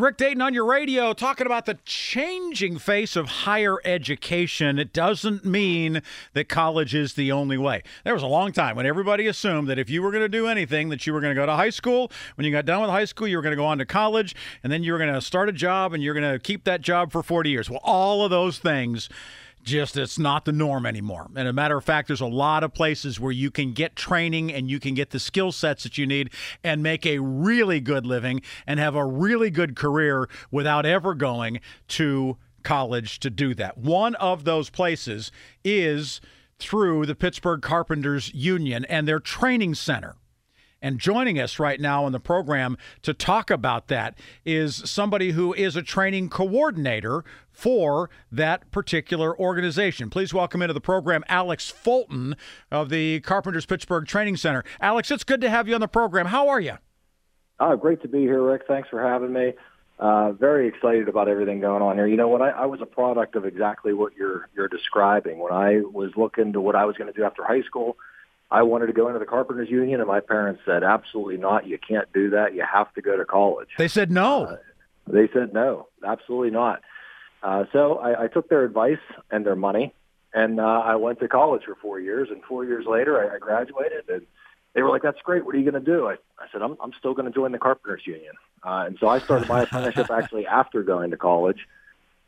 Rick Dayton on your radio talking about the changing face of higher education. It doesn't mean that college is the only way. There was a long time when everybody assumed that if you were going to do anything, that you were going to go to high school. When you got done with high school, you were going to go on to college, and then you were going to start a job and you're going to keep that job for 40 years. Well, all of those things just it's not the norm anymore. And a matter of fact, there's a lot of places where you can get training and you can get the skill sets that you need and make a really good living and have a really good career without ever going to college to do that. One of those places is through the Pittsburgh Carpenters Union and their training center. And joining us right now on the program to talk about that is somebody who is a training coordinator for that particular organization. Please welcome into the program Alex Fulton of the Carpenters Pittsburgh Training Center. Alex, it's good to have you on the program. How are you? Oh, great to be here, Rick. Thanks for having me. Uh, very excited about everything going on here. You know what? I, I was a product of exactly what you're you're describing. When I was looking to what I was going to do after high school, I wanted to go into the Carpenters Union, and my parents said, "Absolutely not! You can't do that. You have to go to college." They said no. Uh, they said no, absolutely not. Uh, so I, I took their advice and their money, and uh, I went to college for four years. And four years later, I, I graduated, and they were like, "That's great. What are you going to do?" I, I said, "I'm, I'm still going to join the Carpenters Union." Uh, and so I started my apprenticeship actually after going to college.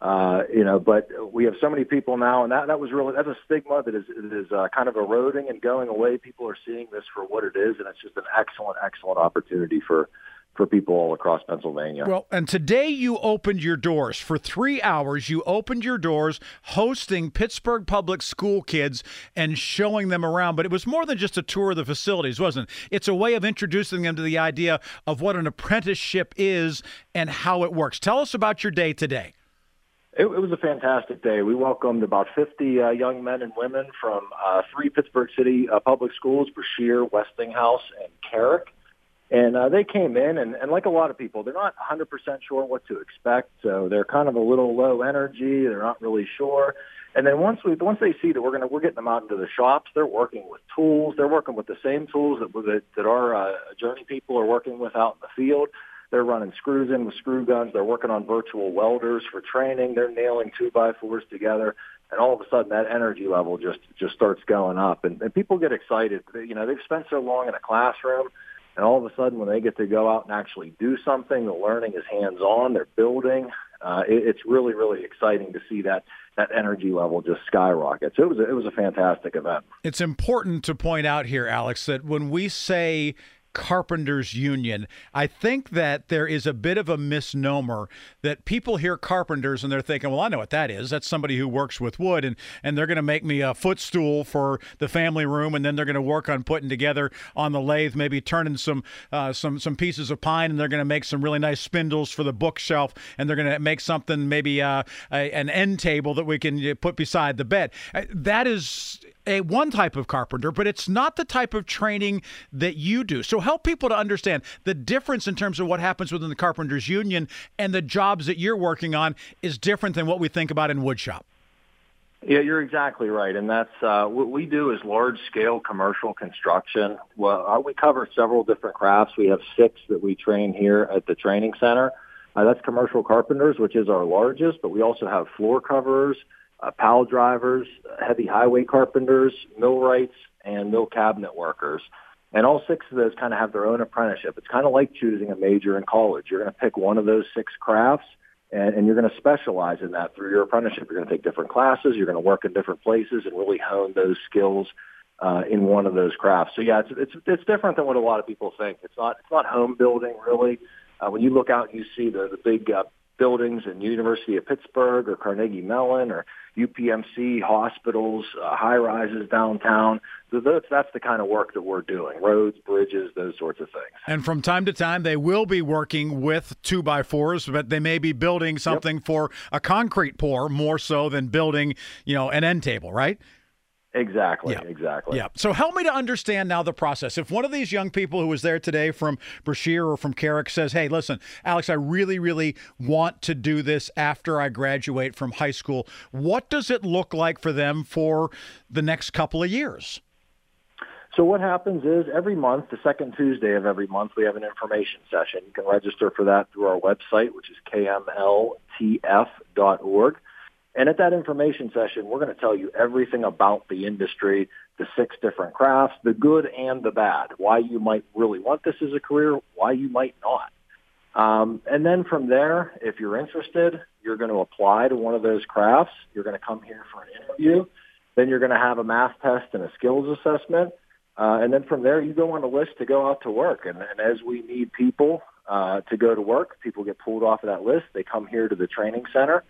Uh, you know, but we have so many people now, and that that was really that's a stigma that is is uh, kind of eroding and going away. People are seeing this for what it is, and it's just an excellent, excellent opportunity for for people all across Pennsylvania. Well, and today you opened your doors for three hours. You opened your doors hosting Pittsburgh Public School kids and showing them around. But it was more than just a tour of the facilities, wasn't it? It's a way of introducing them to the idea of what an apprenticeship is and how it works. Tell us about your day today. It, it was a fantastic day. We welcomed about 50 uh, young men and women from uh, three Pittsburgh City uh, public schools, Brashear, Westinghouse, and Carrick. And uh, they came in, and, and like a lot of people, they're not 100% sure what to expect. So they're kind of a little low energy. They're not really sure. And then once we once they see that we're gonna we're getting them out into the shops, they're working with tools. They're working with the same tools that that, that our uh, journey people are working with out in the field. They're running screws in with screw guns. They're working on virtual welders for training. They're nailing two by fours together. And all of a sudden, that energy level just just starts going up, and, and people get excited. You know, they've spent so long in a classroom, and all of a sudden, when they get to go out and actually do something, the learning is hands on. They're building. Uh, it, it's really really exciting to see that that energy level just skyrockets. It was a, it was a fantastic event. It's important to point out here, Alex, that when we say Carpenters Union. I think that there is a bit of a misnomer that people hear carpenters and they're thinking, well, I know what that is. That's somebody who works with wood and, and they're going to make me a footstool for the family room and then they're going to work on putting together on the lathe, maybe turning some uh, some some pieces of pine and they're going to make some really nice spindles for the bookshelf and they're going to make something maybe uh, a, an end table that we can uh, put beside the bed. Uh, that is a one type of carpenter, but it's not the type of training that you do. So help people to understand the difference in terms of what happens within the carpenters union and the jobs that you're working on is different than what we think about in woodshop. Yeah, you're exactly right, and that's uh, what we do is large scale commercial construction. Well, uh, we cover several different crafts. We have six that we train here at the training center. Uh, that's commercial carpenters, which is our largest, but we also have floor coverers, uh, pile drivers, heavy highway carpenters, millwrights, and mill cabinet workers. And all six of those kind of have their own apprenticeship. It's kind of like choosing a major in college. You're going to pick one of those six crafts, and, and you're going to specialize in that through your apprenticeship. You're going to take different classes. You're going to work in different places and really hone those skills uh, in one of those crafts. So yeah, it's it's it's different than what a lot of people think. It's not it's not home building really. Uh, when you look out and you see the the big uh, buildings in University of Pittsburgh or Carnegie Mellon or UPMC hospitals, uh, high rises downtown. So that's, that's the kind of work that we're doing: roads, bridges, those sorts of things. And from time to time, they will be working with two by fours, but they may be building something yep. for a concrete pour more so than building, you know, an end table, right? Exactly. Yeah. Exactly. Yeah. So help me to understand now the process. If one of these young people who was there today from Brashear or from Carrick says, "Hey, listen, Alex, I really, really want to do this after I graduate from high school," what does it look like for them for the next couple of years? So what happens is every month, the second Tuesday of every month, we have an information session. You can register for that through our website, which is kmltf.org. And at that information session, we're going to tell you everything about the industry, the six different crafts, the good and the bad, why you might really want this as a career, why you might not. Um, and then from there, if you're interested, you're going to apply to one of those crafts. You're going to come here for an interview. Then you're going to have a math test and a skills assessment. Uh, and then from there, you go on a list to go out to work. And, and as we need people uh, to go to work, people get pulled off of that list. They come here to the training center.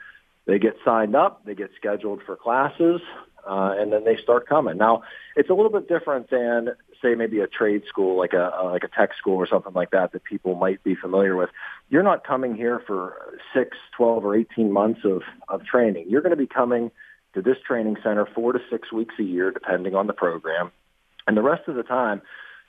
They get signed up, they get scheduled for classes, uh, and then they start coming. Now, it's a little bit different than, say, maybe a trade school, like a like a tech school or something like that, that people might be familiar with. You're not coming here for six, twelve, or eighteen months of of training. You're going to be coming to this training center four to six weeks a year, depending on the program, and the rest of the time.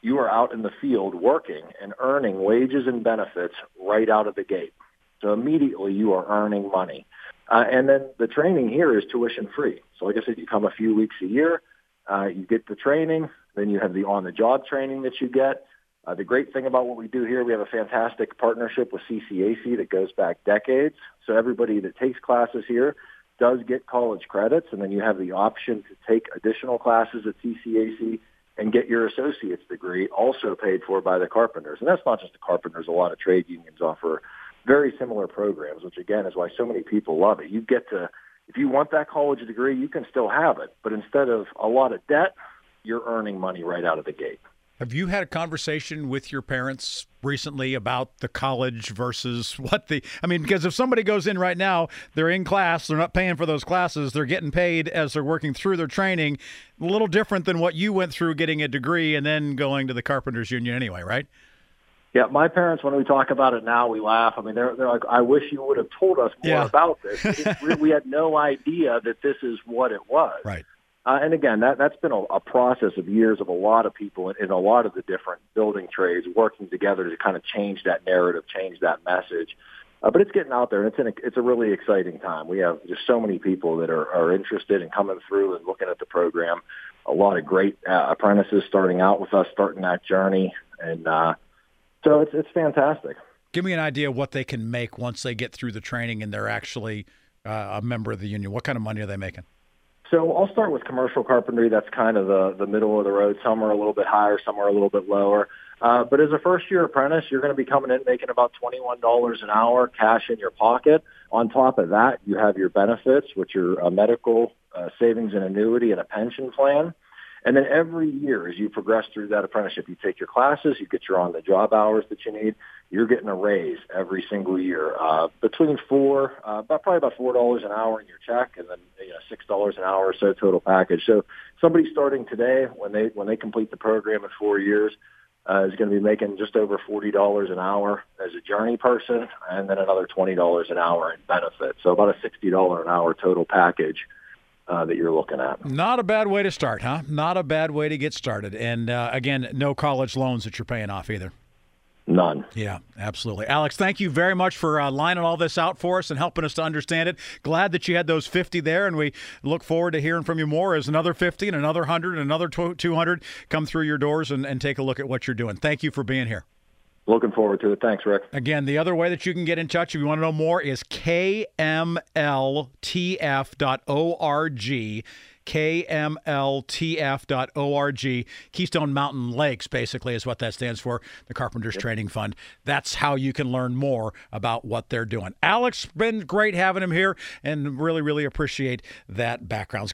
You are out in the field working and earning wages and benefits right out of the gate. So immediately you are earning money. Uh, and then the training here is tuition free. So like I said, you come a few weeks a year, uh, you get the training, then you have the on-the-job training that you get. Uh, the great thing about what we do here, we have a fantastic partnership with CCAC that goes back decades. So everybody that takes classes here does get college credits, and then you have the option to take additional classes at CCAC and get your associate's degree also paid for by the carpenters. And that's not just the carpenters. A lot of trade unions offer very similar programs, which again is why so many people love it. You get to, if you want that college degree, you can still have it, but instead of a lot of debt, you're earning money right out of the gate. Have you had a conversation with your parents recently about the college versus what the I mean because if somebody goes in right now, they're in class, they're not paying for those classes, they're getting paid as they're working through their training, a little different than what you went through getting a degree and then going to the carpenters union anyway, right? Yeah, my parents, when we talk about it now, we laugh. I mean, they're, they're like, I wish you would have told us more yeah. about this. we had no idea that this is what it was. Right. Uh, and again, that, that's been a, a process of years of a lot of people in, in a lot of the different building trades working together to kind of change that narrative, change that message. Uh, but it's getting out there, and it's, in a, it's a really exciting time. We have just so many people that are, are interested in coming through and looking at the program. A lot of great uh, apprentices starting out with us, starting that journey. And, uh, so it's it's fantastic. Give me an idea what they can make once they get through the training and they're actually uh, a member of the union. What kind of money are they making? So I'll start with commercial carpentry. That's kind of the, the middle of the road. Some are a little bit higher, some are a little bit lower. Uh, but as a first year apprentice, you're going to be coming in making about $21 an hour cash in your pocket. On top of that, you have your benefits, which are a medical uh, savings and annuity and a pension plan. And then every year, as you progress through that apprenticeship, you take your classes, you get your on-the-job hours that you need. You're getting a raise every single year, uh, between four, uh, about probably about four dollars an hour in your check, and then you know six dollars an hour or so total package. So somebody starting today, when they when they complete the program in four years, uh, is going to be making just over forty dollars an hour as a journey person, and then another twenty dollars an hour in benefits. So about a sixty dollar an hour total package uh, that you're looking at. Not a bad way to start, huh? Not a bad way to get started. And uh, again, no college loans that you're paying off either. None. Yeah, absolutely. Alex, thank you very much for uh, lining all this out for us and helping us to understand it. Glad that you had those 50 there, and we look forward to hearing from you more as another 50 and another 100 and another 200 come through your doors and, and take a look at what you're doing. Thank you for being here. Looking forward to it. Thanks, Rick. Again, the other way that you can get in touch if you want to know more is kmltf.org. KMLTF.org. Keystone Mountain Lakes, basically, is what that stands for, the Carpenters yep. Training Fund. That's how you can learn more about what they're doing. Alex, been great having him here and really, really appreciate that background.